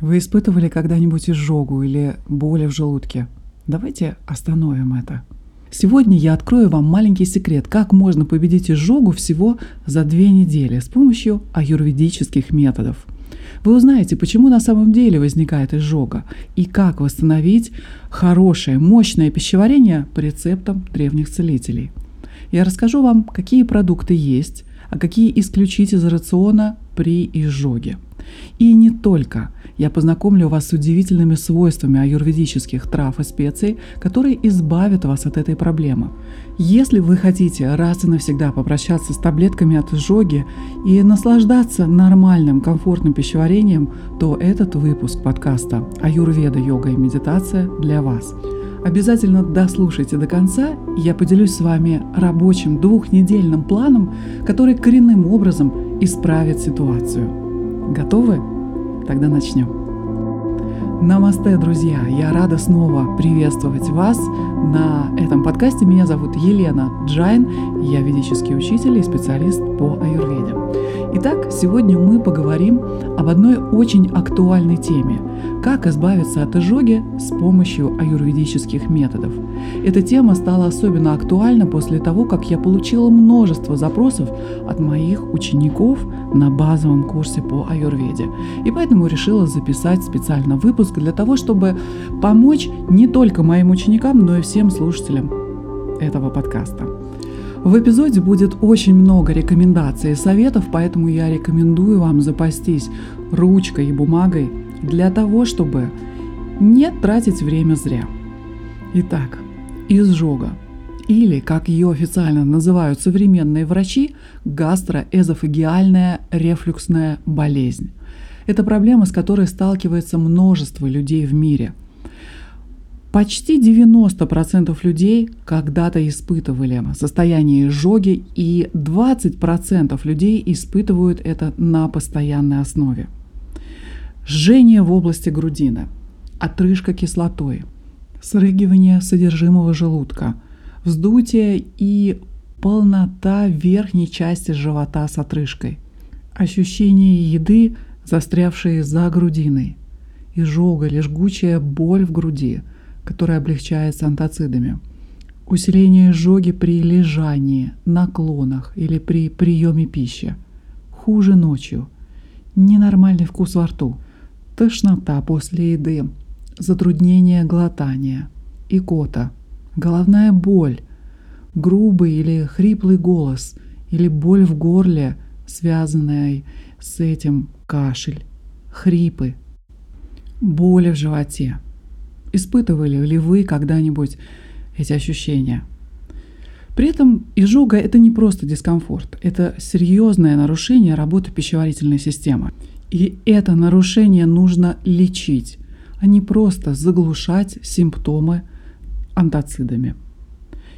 Вы испытывали когда-нибудь изжогу или боли в желудке? Давайте остановим это. Сегодня я открою вам маленький секрет, как можно победить изжогу всего за две недели с помощью аюрведических методов. Вы узнаете, почему на самом деле возникает изжога и как восстановить хорошее, мощное пищеварение по рецептам древних целителей. Я расскажу вам, какие продукты есть, а какие исключить из рациона при изжоге. И не только. Я познакомлю вас с удивительными свойствами аюрведических трав и специй, которые избавят вас от этой проблемы. Если вы хотите раз и навсегда попрощаться с таблетками от изжоги и наслаждаться нормальным, комфортным пищеварением, то этот выпуск подкаста «Аюрведа, йога и медитация» для вас. Обязательно дослушайте до конца, и я поделюсь с вами рабочим двухнедельным планом, который коренным образом исправит ситуацию. Готовы? Тогда начнем. Намасте, друзья! Я рада снова приветствовать вас на этом подкасте. Меня зовут Елена Джайн, я ведический учитель и специалист по аюрведе. Итак, сегодня мы поговорим об одной очень актуальной теме – как избавиться от изжоги с помощью аюрведических методов. Эта тема стала особенно актуальна после того, как я получила множество запросов от моих учеников на базовом курсе по аюрведе. И поэтому решила записать специально выпуск для того, чтобы помочь не только моим ученикам, но и всем слушателям этого подкаста. В эпизоде будет очень много рекомендаций и советов, поэтому я рекомендую вам запастись ручкой и бумагой для того, чтобы не тратить время зря. Итак, изжога или, как ее официально называют современные врачи, гастроэзофагиальная рефлюксная болезнь. Это проблема, с которой сталкивается множество людей в мире – Почти 90% людей когда-то испытывали состояние изжоги, и 20% людей испытывают это на постоянной основе. Жжение в области грудины, отрыжка кислотой, срыгивание содержимого желудка, вздутие и полнота верхней части живота с отрыжкой, ощущение еды, застрявшей за грудиной, изжога или жгучая боль в груди – которая облегчается антоцидами. Усиление изжоги при лежании, наклонах или при приеме пищи. Хуже ночью. Ненормальный вкус во рту. Тошнота после еды. Затруднение глотания. Икота. Головная боль. Грубый или хриплый голос. Или боль в горле, связанная с этим кашель. Хрипы. Боли в животе Испытывали ли вы когда-нибудь эти ощущения? При этом изжога – это не просто дискомфорт, это серьезное нарушение работы пищеварительной системы. И это нарушение нужно лечить, а не просто заглушать симптомы антоцидами.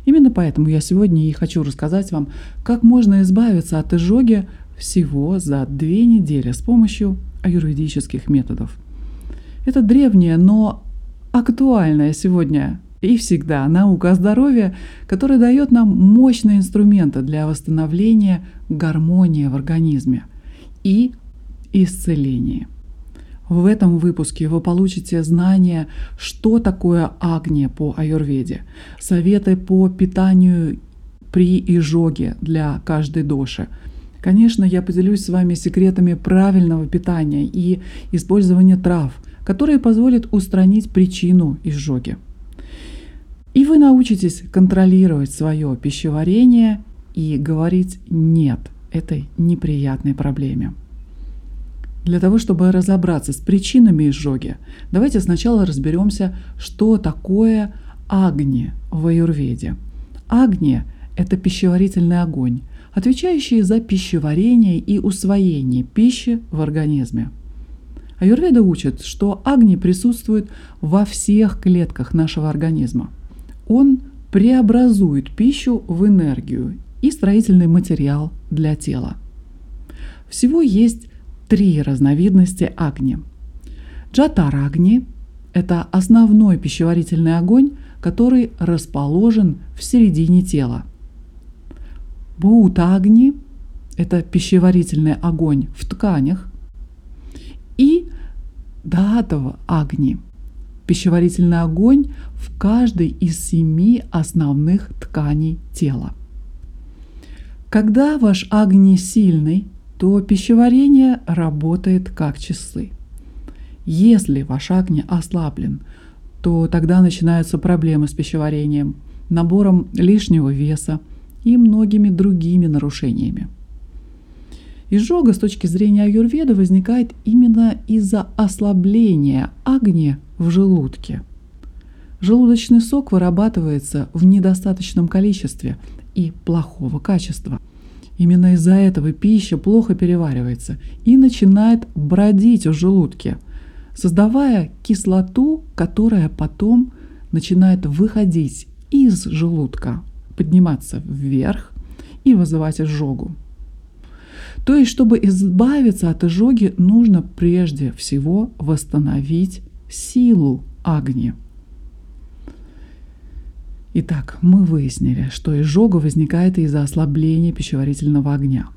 Именно поэтому я сегодня и хочу рассказать вам, как можно избавиться от изжоги всего за две недели с помощью аюрведических методов. Это древнее, но актуальная сегодня и всегда наука о здоровье, которая дает нам мощные инструменты для восстановления гармонии в организме и исцеления. В этом выпуске вы получите знания, что такое агния по аюрведе, советы по питанию при изжоге для каждой доши. Конечно, я поделюсь с вами секретами правильного питания и использования трав – которые позволят устранить причину изжоги. И вы научитесь контролировать свое пищеварение и говорить «нет» этой неприятной проблеме. Для того, чтобы разобраться с причинами изжоги, давайте сначала разберемся, что такое агни в аюрведе. Агни – это пищеварительный огонь, отвечающий за пищеварение и усвоение пищи в организме – Аюрведа учит, что агни присутствует во всех клетках нашего организма. Он преобразует пищу в энергию и строительный материал для тела. Всего есть три разновидности агни. Джатарагни – это основной пищеварительный огонь, который расположен в середине тела. Бутагни – это пищеварительный огонь в тканях. И пятого Агни. Пищеварительный огонь в каждой из семи основных тканей тела. Когда ваш Агни сильный, то пищеварение работает как часы. Если ваш Агни ослаблен, то тогда начинаются проблемы с пищеварением, набором лишнего веса и многими другими нарушениями. Изжога с точки зрения аюрведы возникает именно из-за ослабления агни в желудке. Желудочный сок вырабатывается в недостаточном количестве и плохого качества. Именно из-за этого пища плохо переваривается и начинает бродить в желудке, создавая кислоту, которая потом начинает выходить из желудка, подниматься вверх и вызывать изжогу. То есть, чтобы избавиться от изжоги, нужно прежде всего восстановить силу Агни. Итак, мы выяснили, что изжога возникает из-за ослабления пищеварительного огня.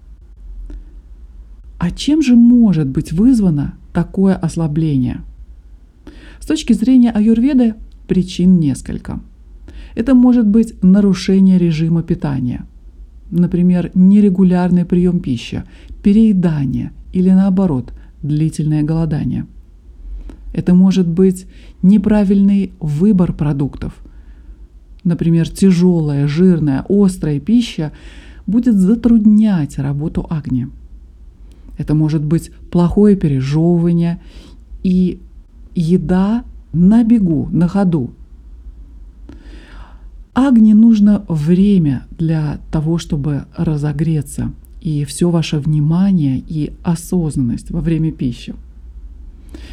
А чем же может быть вызвано такое ослабление? С точки зрения аюрведы причин несколько. Это может быть нарушение режима питания – например, нерегулярный прием пищи, переедание или наоборот, длительное голодание. Это может быть неправильный выбор продуктов. Например, тяжелая, жирная, острая пища будет затруднять работу агни. Это может быть плохое пережевывание и еда на бегу, на ходу, Агни нужно время для того, чтобы разогреться, и все ваше внимание и осознанность во время пищи.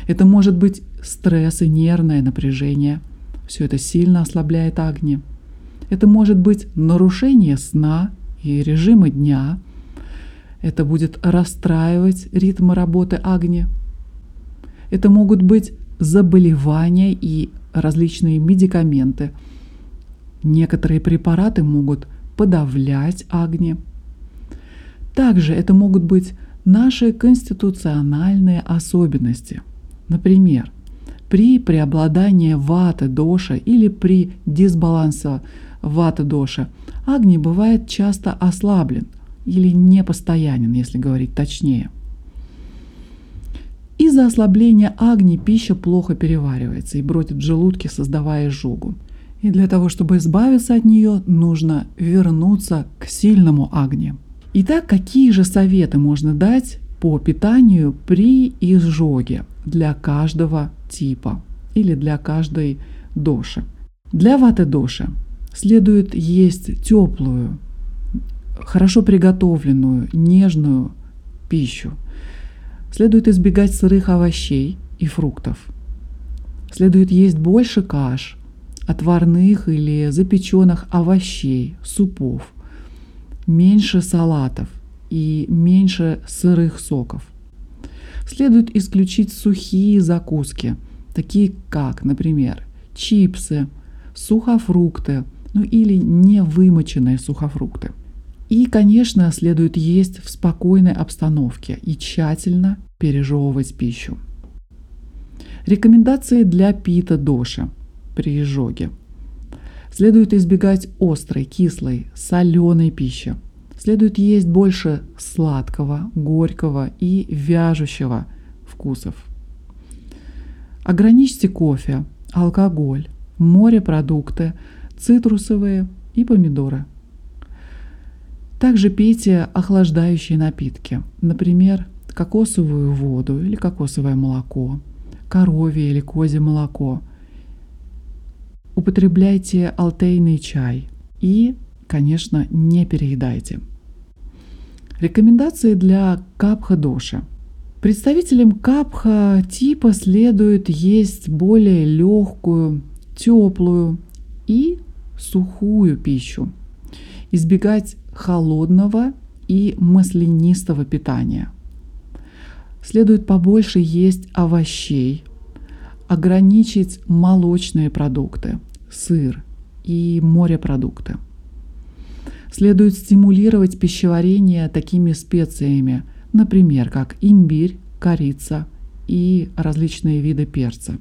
Это может быть стресс и нервное напряжение. Все это сильно ослабляет Агни. Это может быть нарушение сна и режима дня. Это будет расстраивать ритм работы Агни. Это могут быть заболевания и различные медикаменты – Некоторые препараты могут подавлять агни. Также это могут быть наши конституциональные особенности. Например, при преобладании ваты доша или при дисбалансе ваты доша агни бывает часто ослаблен или непостоянен, если говорить точнее. Из-за ослабления агни пища плохо переваривается и бродит в желудке, создавая изжогу. И для того, чтобы избавиться от нее, нужно вернуться к сильному агне. Итак, какие же советы можно дать по питанию при изжоге для каждого типа или для каждой доши? Для ваты доши следует есть теплую, хорошо приготовленную, нежную пищу. Следует избегать сырых овощей и фруктов. Следует есть больше каш, отварных или запеченных овощей, супов, меньше салатов и меньше сырых соков. Следует исключить сухие закуски, такие как, например, чипсы, сухофрукты, ну или невымоченные сухофрукты. И, конечно, следует есть в спокойной обстановке и тщательно пережевывать пищу. Рекомендации для пита доши – при изжоге. Следует избегать острой, кислой, соленой пищи. Следует есть больше сладкого, горького и вяжущего вкусов. Ограничьте кофе, алкоголь, морепродукты, цитрусовые и помидоры. Также пейте охлаждающие напитки, например, кокосовую воду или кокосовое молоко, коровье или козье молоко – Употребляйте алтейный чай и, конечно, не переедайте. Рекомендации для капха-доши. Представителям капха типа следует есть более легкую, теплую и сухую пищу. Избегать холодного и маслянистого питания. Следует побольше есть овощей, ограничить молочные продукты, сыр и морепродукты. Следует стимулировать пищеварение такими специями, например, как имбирь, корица и различные виды перца.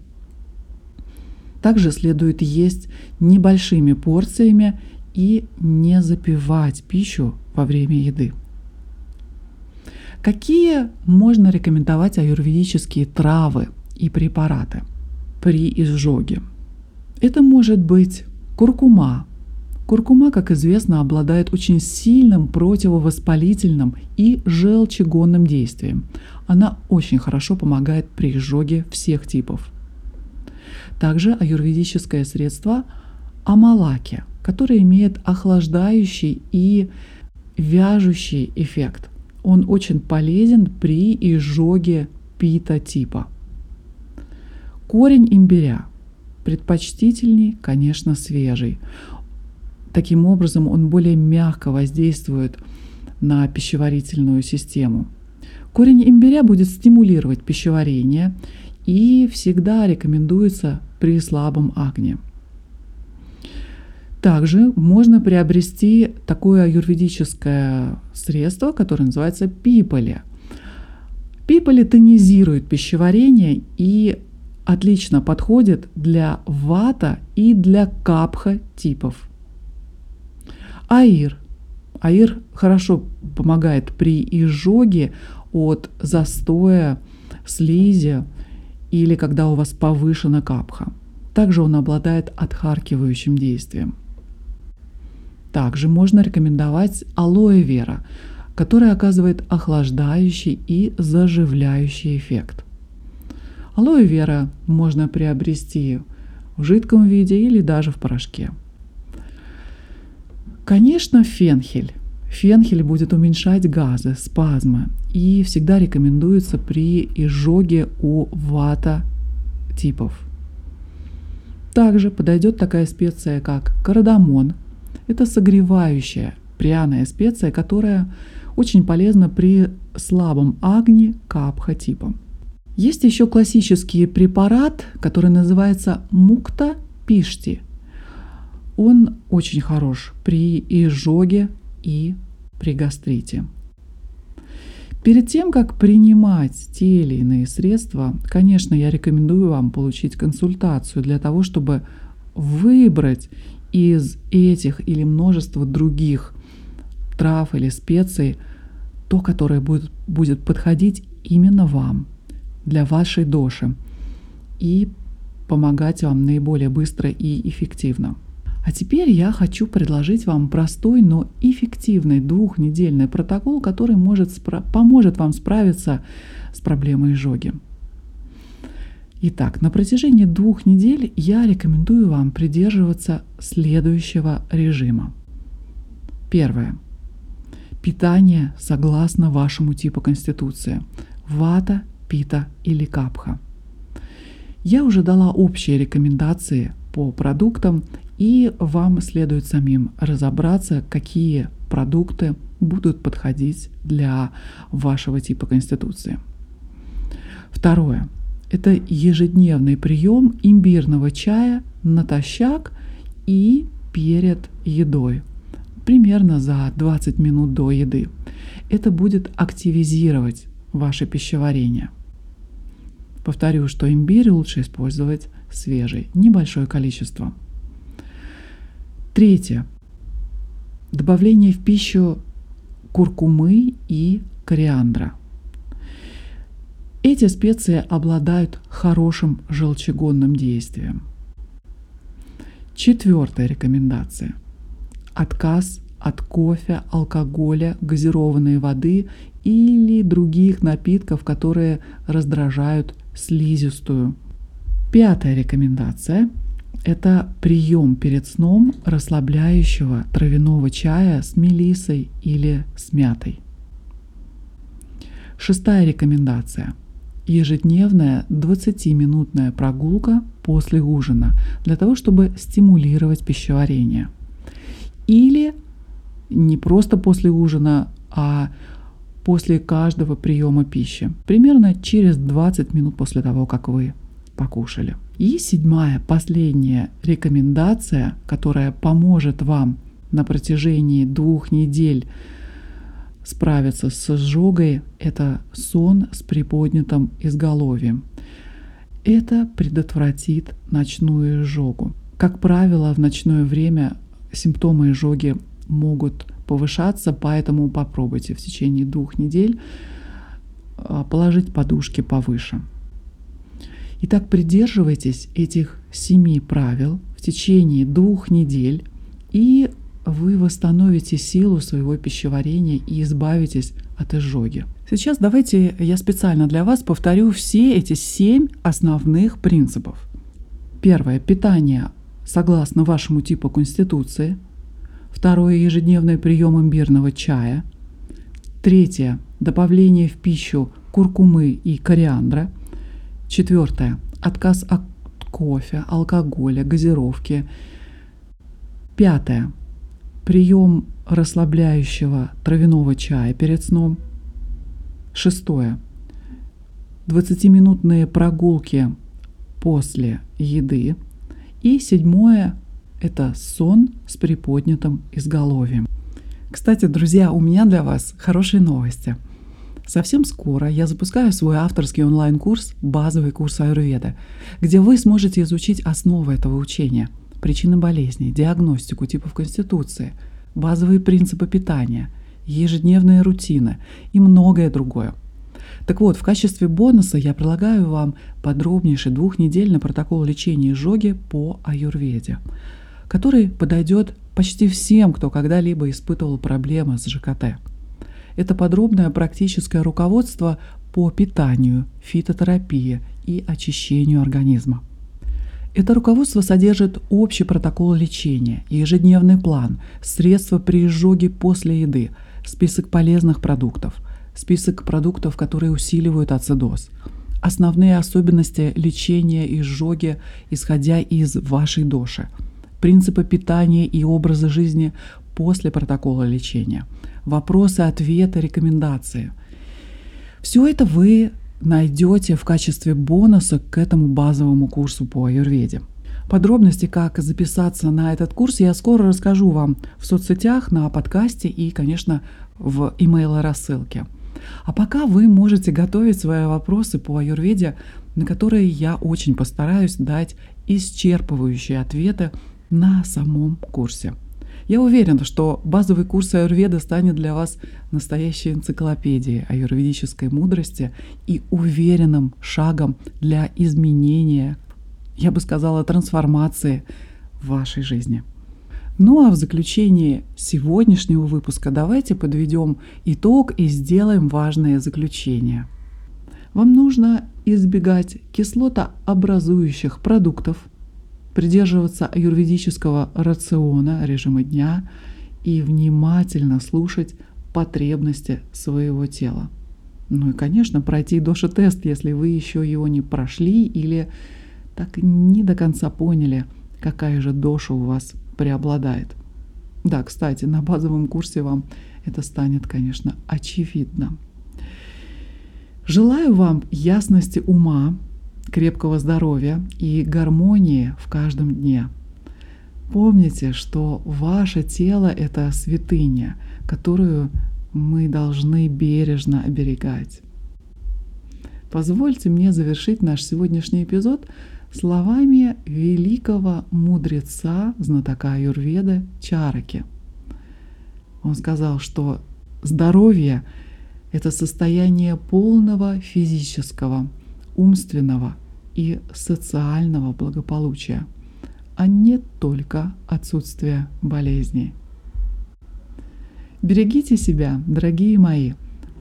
Также следует есть небольшими порциями и не запивать пищу во время еды. Какие можно рекомендовать аюрведические травы и препараты при изжоге? Это может быть куркума. Куркума, как известно, обладает очень сильным противовоспалительным и желчегонным действием. Она очень хорошо помогает при изжоге всех типов. Также аюрведическое средство амалаки, которое имеет охлаждающий и вяжущий эффект. Он очень полезен при изжоге пита типа. Корень имбиря предпочтительней, конечно, свежий. Таким образом, он более мягко воздействует на пищеварительную систему. Корень имбиря будет стимулировать пищеварение и всегда рекомендуется при слабом агне. Также можно приобрести такое аюрведическое средство, которое называется пиполи. Пиполи тонизирует пищеварение и отлично подходит для вата и для капха типов. Аир. Аир хорошо помогает при изжоге от застоя, слизи или когда у вас повышена капха. Также он обладает отхаркивающим действием. Также можно рекомендовать алоэ вера, которая оказывает охлаждающий и заживляющий эффект. Алоэ вера можно приобрести в жидком виде или даже в порошке. Конечно, фенхель. Фенхель будет уменьшать газы, спазмы и всегда рекомендуется при изжоге у вата типов. Также подойдет такая специя, как кардамон. Это согревающая пряная специя, которая очень полезна при слабом агне капха типа. Есть еще классический препарат, который называется мукта пишти. Он очень хорош при изжоге и при гастрите. Перед тем, как принимать те или иные средства, конечно, я рекомендую вам получить консультацию для того, чтобы выбрать из этих или множества других трав или специй то, которое будет, будет подходить именно вам, для вашей доши и помогать вам наиболее быстро и эффективно. А теперь я хочу предложить вам простой, но эффективный двухнедельный протокол, который может спра- поможет вам справиться с проблемой изжоги. Итак, на протяжении двух недель я рекомендую вам придерживаться следующего режима. Первое. Питание согласно вашему типу конституции. Вата, пита или капха. Я уже дала общие рекомендации по продуктам и вам следует самим разобраться, какие продукты будут подходить для вашего типа конституции. Второе. Это ежедневный прием имбирного чая натощак и перед едой, примерно за 20 минут до еды. Это будет активизировать ваше пищеварение. Повторю, что имбирь лучше использовать свежий, небольшое количество – Третье. Добавление в пищу куркумы и кориандра. Эти специи обладают хорошим желчегонным действием. Четвертая рекомендация. Отказ от кофе, алкоголя, газированной воды или других напитков, которые раздражают слизистую. Пятая рекомендация – это прием перед сном расслабляющего травяного чая с мелисой или с мятой. Шестая рекомендация. Ежедневная 20-минутная прогулка после ужина для того, чтобы стимулировать пищеварение. Или не просто после ужина, а после каждого приема пищи. Примерно через 20 минут после того, как вы покушали. И седьмая, последняя рекомендация, которая поможет вам на протяжении двух недель справиться с изжогой – это сон с приподнятым изголовьем. Это предотвратит ночную изжогу. Как правило, в ночное время симптомы изжоги могут повышаться, поэтому попробуйте в течение двух недель а, положить подушки повыше. Итак, придерживайтесь этих семи правил в течение двух недель, и вы восстановите силу своего пищеварения и избавитесь от изжоги. Сейчас давайте я специально для вас повторю все эти семь основных принципов. Первое. Питание согласно вашему типу конституции. Второе. Ежедневный прием имбирного чая. Третье. Добавление в пищу куркумы и кориандра. Четвертое. Отказ от кофе, алкоголя, газировки. Пятое. Прием расслабляющего травяного чая перед сном. Шестое. 20-минутные прогулки после еды. И седьмое – это сон с приподнятым изголовьем. Кстати, друзья, у меня для вас хорошие новости. Совсем скоро я запускаю свой авторский онлайн-курс «Базовый курс аюрведа», где вы сможете изучить основы этого учения, причины болезней, диагностику типов конституции, базовые принципы питания, ежедневные рутины и многое другое. Так вот, в качестве бонуса я предлагаю вам подробнейший двухнедельный протокол лечения изжоги по аюрведе, который подойдет почти всем, кто когда-либо испытывал проблемы с ЖКТ. Это подробное практическое руководство по питанию, фитотерапии и очищению организма. Это руководство содержит общий протокол лечения, ежедневный план, средства при изжоге после еды, список полезных продуктов – список продуктов, которые усиливают ацидоз, основные особенности лечения изжоги, исходя из вашей доши, принципы питания и образа жизни после протокола лечения, вопросы, ответы, рекомендации. Все это вы найдете в качестве бонуса к этому базовому курсу по аюрведе. Подробности, как записаться на этот курс, я скоро расскажу вам в соцсетях, на подкасте и, конечно, в имейл рассылке. А пока вы можете готовить свои вопросы по аюрведе, на которые я очень постараюсь дать исчерпывающие ответы на самом курсе. Я уверена, что базовый курс аюрведа станет для вас настоящей энциклопедией аюрведической мудрости и уверенным шагом для изменения, я бы сказала, трансформации вашей жизни. Ну а в заключении сегодняшнего выпуска давайте подведем итог и сделаем важное заключение. Вам нужно избегать кислотообразующих продуктов, придерживаться аюрведического рациона, режима дня и внимательно слушать потребности своего тела. Ну и, конечно, пройти доши-тест, если вы еще его не прошли или так не до конца поняли, какая же доша у вас преобладает. Да, кстати, на базовом курсе вам это станет, конечно, очевидно. Желаю вам ясности ума, крепкого здоровья и гармонии в каждом дне. Помните, что ваше тело — это святыня, которую мы должны бережно оберегать. Позвольте мне завершить наш сегодняшний эпизод словами великого мудреца, знатока Аюрведы Чараки. Он сказал, что здоровье – это состояние полного физического, умственного и социального благополучия, а не только отсутствие болезней. Берегите себя, дорогие мои,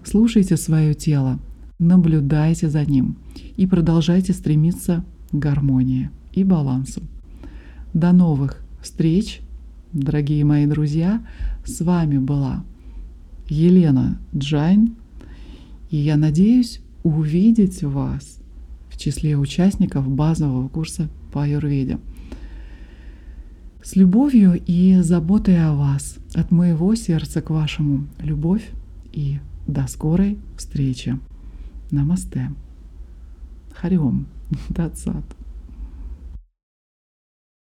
слушайте свое тело, наблюдайте за ним и продолжайте стремиться гармонии и балансу. До новых встреч, дорогие мои друзья. С вами была Елена Джайн, и я надеюсь увидеть вас в числе участников базового курса по аюрведе. С любовью и заботой о вас от моего сердца к вашему любовь и до скорой встречи. Намасте. Хари Ом. It.